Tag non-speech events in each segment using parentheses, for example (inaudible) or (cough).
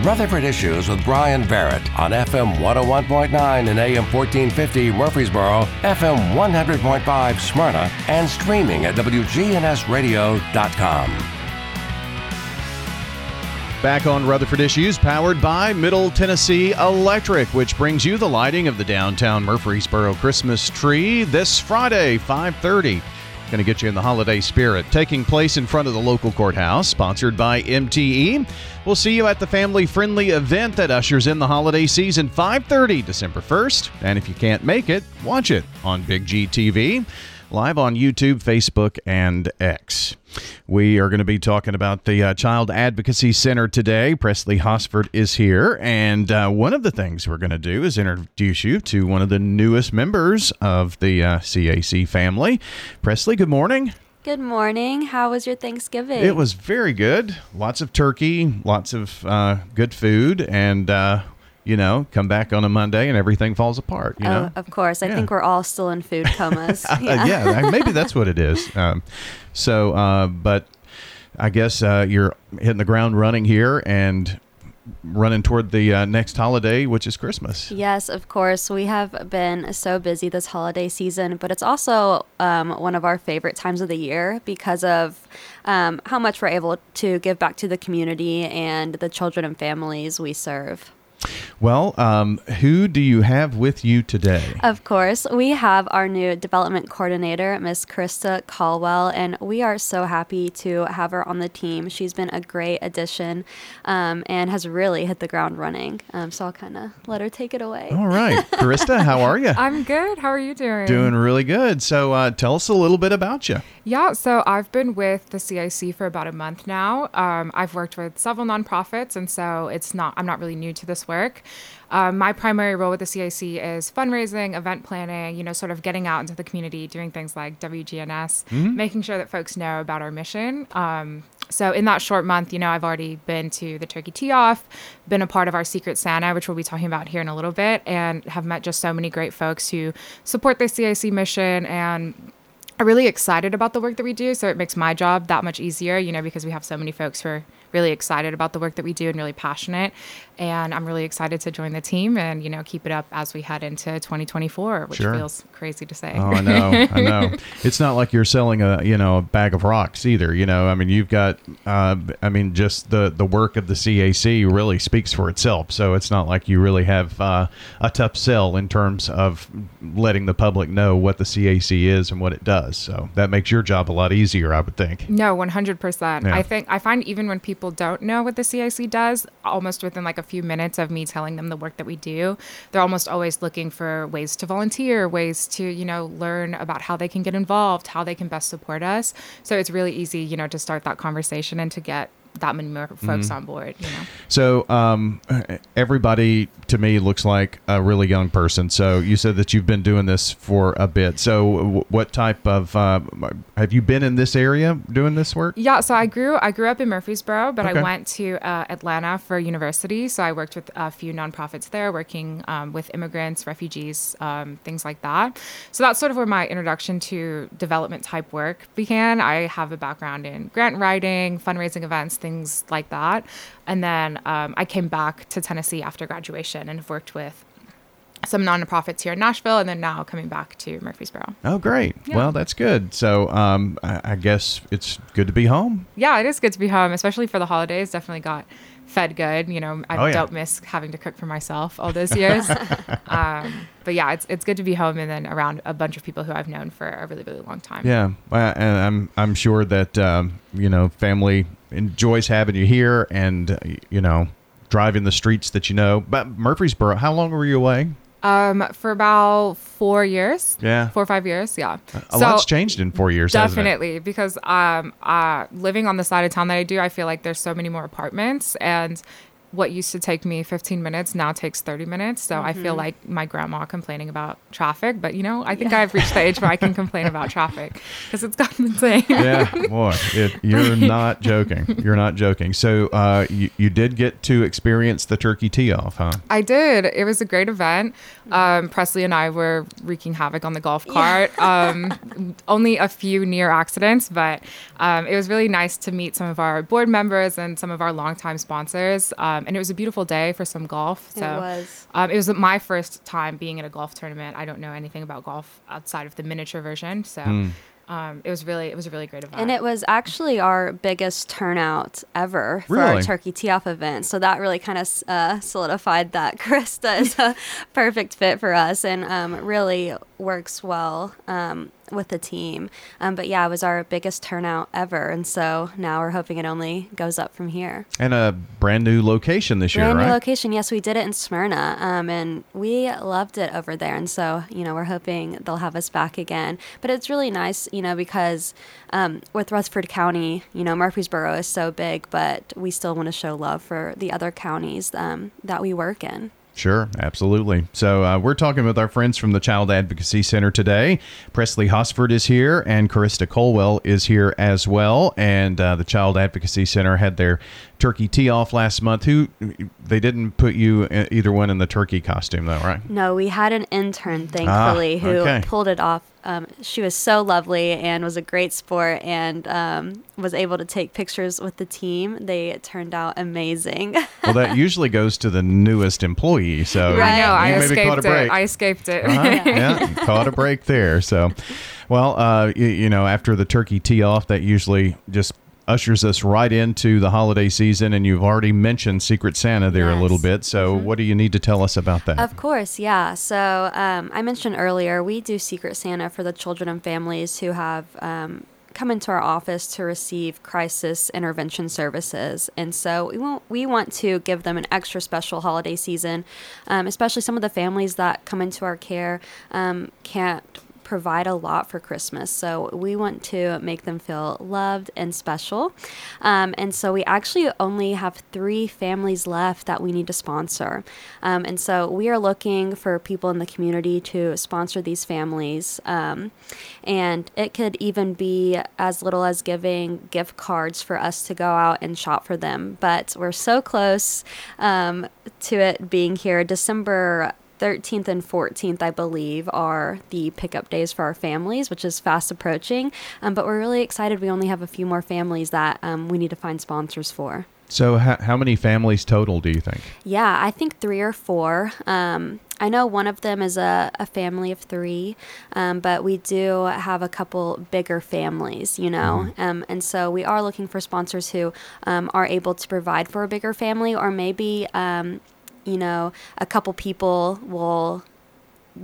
Rutherford Issues with Bryan Barrett on FM 101.9 and AM 1450 Murfreesboro, FM 100.5 Smyrna, and streaming at WGNSradio.com. Back on Rutherford Issues, powered by Middle Tennessee Electric, which brings you the lighting of the downtown Murfreesboro Christmas tree this Friday, 530. Going to get you in the holiday spirit. Taking place in front of the local courthouse, sponsored by MTE. We'll see you at the family-friendly event that ushers in the holiday season, 5:30, December 1st. And if you can't make it, watch it on Big G TV, live on YouTube, Facebook, and X. We are going to be talking about the uh, Child Advocacy Center today. Presley Hosford is here, and uh, one of the things we're going to do is introduce you to one of the newest members of the uh, CAC family. Presley, good morning. Good morning. How was your Thanksgiving? It was very good. Lots of turkey, lots of uh, good food, and uh, you know, come back on a Monday and everything falls apart. You know, oh, of course. I Yeah. think we're all still in food comas. (laughs) Uh, yeah, maybe that's what it is. (laughs) Um, so, uh, but I guess uh, you're hitting the ground running here and running toward the uh, next holiday, which is Christmas. Yes, of course. We have been so busy this holiday season, but it's also um, one of our favorite times of the year because of um, how much we're able to give back to the community and the children and families we serve. Well, um, who do you have with you today? Of course, we have our new development coordinator, Miss Karista Colwell, and we are so happy to have her on the team. She's been a great addition um, and has really hit the ground running. Um, so I'll kind of let her take it away. All right, (laughs) Karista, how are you? I'm good. How are you doing? Doing really good. So, uh, tell us a little bit about you. Yeah, so I've been with the CAC for about a month now. Um, I've worked with several nonprofits, and so it's not I'm not really new to this work. Um, my primary role with the CAC is fundraising, event planning, you know, sort of getting out into the community, doing things like WGNS, making sure that folks know about our mission. Um, so in that short month, you know, I've already been to the Turkey Tee Off, been a part of our Secret Santa, which we'll be talking about here in a little bit, and have met just so many great folks who support the CAC mission and are really excited about the work that we do. So it makes my job that much easier, you know, because we have so many folks who are really excited about the work that we do and really passionate. And I'm really excited to join the team and, you know, keep it up as we head into 2024, which Sure. feels crazy to say. Oh, I know, I know. (laughs) It's not like you're selling a you know a bag of rocks either. You know, I mean, you've got, uh, I mean, just the the work of the CAC really speaks for itself. So it's not like you really have uh, a tough sell in terms of letting the public know what the CAC is and what it does. So that makes your job a lot easier, I would think. No, 100%. Yeah. I think I find even when people don't know what the CAC does, almost within like a few minutes of me telling them the work that we do, they're almost always looking for ways to volunteer, ways to, you know, learn about how they can get involved, how they can best support us. So it's really easy, you know, to start that conversation and to get that many more folks Mm-hmm. on board, you know. So um, everybody to me looks like a really young person. So you said that you've been doing this for a bit. So w- what type of uh, have you been in this area doing this work? Yeah, so I grew I grew up in Murfreesboro, but Okay. I went to uh, Atlanta for university. So I worked with a few nonprofits there, working um, with immigrants, refugees, um, things like that. So that's sort of where my introduction to development type work began. I have a background in grant writing, fundraising events, things like that. And then um, I came back to Tennessee after graduation and have worked with some nonprofits here in Nashville, and then now coming back to Murfreesboro. Oh, great. Yeah. Well, that's good. So um, I, I guess it's good to be home. yeah, it is good to be home, especially for the holidays. Definitely got fed good. You know, I Oh, yeah. don't miss having to cook for myself all those years. (laughs) um, but yeah, it's it's good to be home and then around a bunch of people who I've known for a really really long time. Yeah, and I'm I'm sure that um, you know family enjoys having you here, and you know driving the streets that you know. But Murfreesboro, how long were you away? Um, for about four years. Yeah. Four or five years. Yeah. A lot's changed in four years. Definitely, because um, uh, living on the side of town that I do, I feel like there's so many more apartments, and what used to take me 15 minutes now takes 30 minutes. So I feel like my grandma complaining about traffic, but you know, I think I've reached the age where I can complain about (laughs) traffic because it's gotten insane. yeah, (laughs) boy, it, you're not joking. You're not joking. So uh, you, you did get to experience the turkey tee off, huh? I did. It was a great event. Um, Presley and I were wreaking havoc on the golf cart. (laughs) Um, only a few near accidents, but um, it was really nice to meet some of our board members and some of our longtime sponsors. Um, Um, and it was a beautiful day for some golf. So It was. Um, it was my first time being at a golf tournament. I don't know anything about golf outside of the miniature version, so Hmm. um, it was really it was a really great event. And it was actually our biggest turnout ever for our turkey tee off event. So that really kind of uh, solidified that (laughs) Karista is a perfect fit for us and um, really works well um, with the team. Um, but yeah, it was our biggest turnout ever. And so now we're hoping it only goes up from here. And a brand new location this year, Brand new location. Yes, we did it in Smyrna, um, and we loved it over there. And so, you know, we're hoping they'll have us back again. But it's really nice, you know, because um, with Rutherford County, you know, Murfreesboro is so big, but we still want to show love for the other counties um, that we work in. Sure, absolutely. So uh, we're talking with our friends from the Child Advocacy Center today. Presley Hosford is here, and Karista Colwell is here as well. And uh, the Child Advocacy Center had their turkey tee off last month. Who they didn't put you either one in the turkey costume though, right? No, we had an intern, thankfully, who okay. pulled it off. Um, she was so lovely and was a great sport and um, was able to take pictures with the team. They turned out amazing. (laughs) Well, that usually goes to the newest employee. So Right. I know you I maybe caught a escaped break. it. I escaped it. Uh-huh. (laughs) yeah, caught a break there. So, well, uh, you, you know, after the turkey tee off, that usually just ushers us right into the holiday season. And you've already mentioned Secret Santa there a little Yes. Mm-hmm. bit. So, what do you need to tell us about that? Of course, yeah. So um, I mentioned earlier, we do Secret Santa for the children and families who have um, come into our office to receive crisis intervention services. And so we want, we want to give them an extra special holiday season, um, especially some of the families that come into our care um, can't provide a lot for Christmas. So we want to make them feel loved and special. Um, and so we actually only have three families left that we need to sponsor. Um, and so we are looking for people in the community to sponsor these families. Um, and it could even be as little as giving gift cards for us to go out and shop for them. But we're so close um, to it being here. December 13th and 14th, I believe, are the pickup days for our families, which is fast approaching. Um, but we're really excited. We only have a few more families that um, we need to find sponsors for. so, how, how many families total do you think? Yeah, I think three or four. Um, I know one of them is a, a family of three, um, but we do have a couple bigger families, you know. Um, and so we are looking for sponsors who um, are able to provide for a bigger family, or maybe, um, you know, a couple people will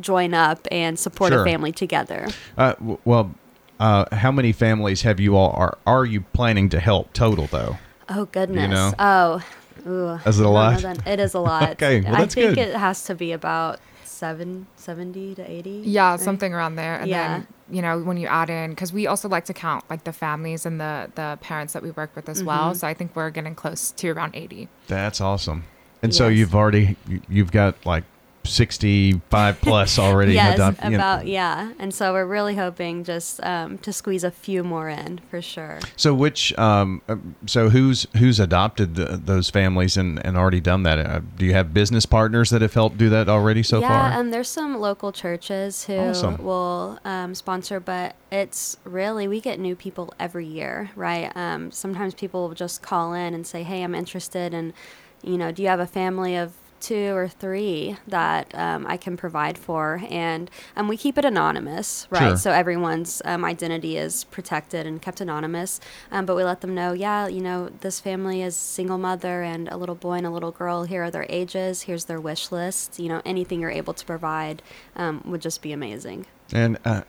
join up and support Sure. a family together. Uh, w- well, uh, how many families have you all are are you planning to help total though? Oh, goodness. You know? Oh, ooh. Is it a I lot? then. It is a lot. (laughs) Okay, well, I that's think good. it has to be about seven, 70 to 80. Yeah, right? something around there. And Yeah. then, you know, when you add in, because we also like to count like the families and the the parents that we work with as Mm-hmm. well. So I think we're getting close to around 80. That's awesome. And so you've already you- you've got like sixty five plus already. (laughs) Yes, adopt- you know. about yeah, and so we're really hoping just um, to squeeze a few more in for sure. So which um uh, so who's who's adopted th those families and and already done that? Uh, do you have business partners that have helped do that already so yeah, far? Yeah, and there's some local churches who Awesome. will um, sponsor, but it's really we get new people every year, right? Um, sometimes people will just call in and say, "Hey, I'm interested," and you know, do you have a family of two or three that um, I can provide for? And um, we keep it anonymous, right? Sure. So everyone's um, identity is protected and kept anonymous. Um, but we let them know, yeah, you know, this family is single mother and a little boy and a little girl. Here are their ages. Here's their wish list. You know, anything you're able to provide um, would just be amazing. And uh,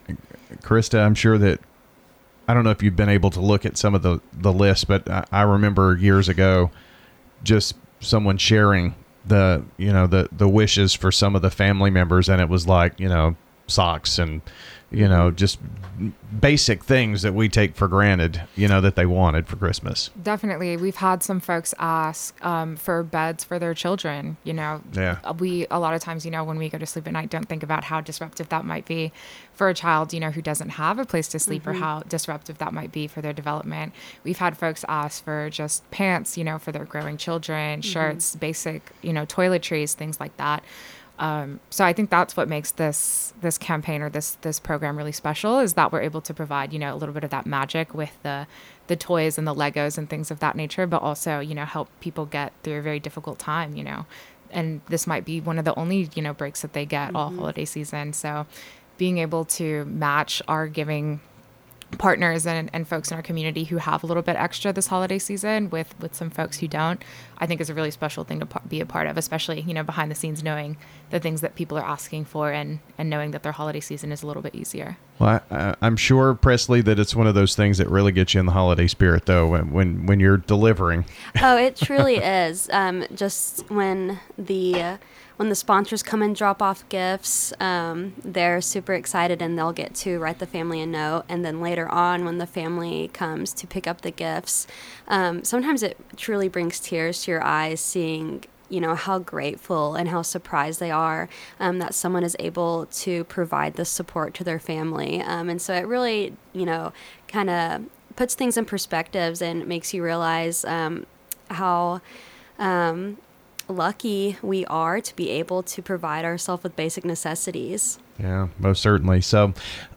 Krista, I'm sure that I don't know if you've been able to look at some of the the lists, but I, I remember years ago just someone sharing the you know the the wishes for some of the family members, and it was like you know socks and you know just basic things that we take for granted, you know that they wanted for Christmas. Definitely. We've had some folks ask um, for beds for their children. You know, Yeah. Uh, we, a lot of times, you know, when we go to sleep at night, don't think about how disruptive that might be for a child, you know, who doesn't have a place to sleep or how disruptive that might be for their development. We've had folks ask for just pants, you know, for their growing children, shirts, basic, you know, toiletries, things like that. Um, so I think that's what makes this this campaign or this this program really special is that we're able to provide you know a little bit of that magic with the the toys and the Legos and things of that nature, but also you know help people get through a very difficult time. You know, and this might be one of the only you know breaks that they get mm-hmm. all holiday season. So being able to match our giving partners and, and folks in our community who have a little bit extra this holiday season with with some folks who don't i think is a really special thing to be a part of especially you know behind the scenes knowing the things that people are asking for and and knowing that their holiday season is a little bit easier well I, am sure presley that it's one of those things that really gets you in the holiday spirit though when when, when you're delivering oh it (laughs) truly is um, just when the uh, when the sponsors come and drop off gifts, um, they're super excited and they'll get to write the family a note. And then later on, when the family comes to pick up the gifts, um, sometimes it truly brings tears to your eyes seeing you know how grateful and how surprised they are um, that someone is able to provide this support to their family um, and so it really you know kind of puts things in perspectives and makes you realize um, how um, lucky we are to be able to provide ourselves with basic necessities. Yeah, most certainly. So,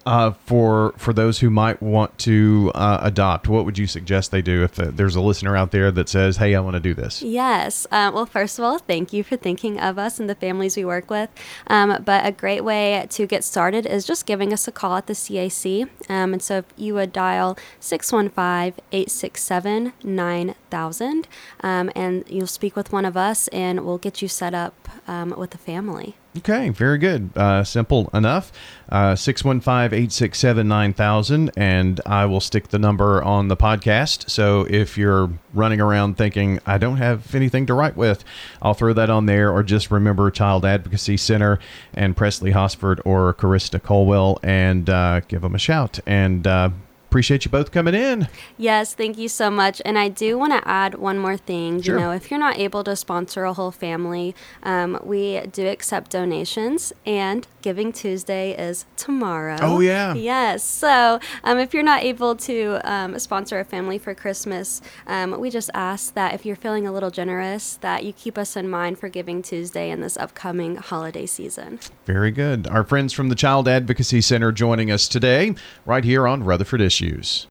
uh, for for those who might want to uh, adopt, what would you suggest they do if uh, there's a listener out there that says, "Hey, I want to do this"? Yes. Uh, well, first of all, thank you for thinking of us and the families we work with. Um, but a great way to get started is just giving us a call at the CAC. Um, and so, if you would dial 615-867-9000, um, and you'll speak with one of us, and we'll get you set up um, with a family. Okay, very good. Uh, simple enough. Uh, 615 867 9000, and I will stick the number on the podcast. So if you're running around thinking, I don't have anything to write with, I'll throw that on there, or just remember Child Advocacy Center and Presley Hosford or Karista Colwell and uh, give them a shout. And uh, appreciate you both coming in. Yes, thank you so much. And I do want to add one more thing. Sure. You know, if you're not able to sponsor a whole family, um, we do accept donations, and Giving Tuesday is tomorrow. Oh, yeah. Yes. So um, if you're not able to um, sponsor a family for Christmas, um, we just ask that if you're feeling a little generous, that you keep us in mind for Giving Tuesday in this upcoming holiday season. Very good. Our friends from the Child Advocacy Center joining us today, right here on Rutherford Issues.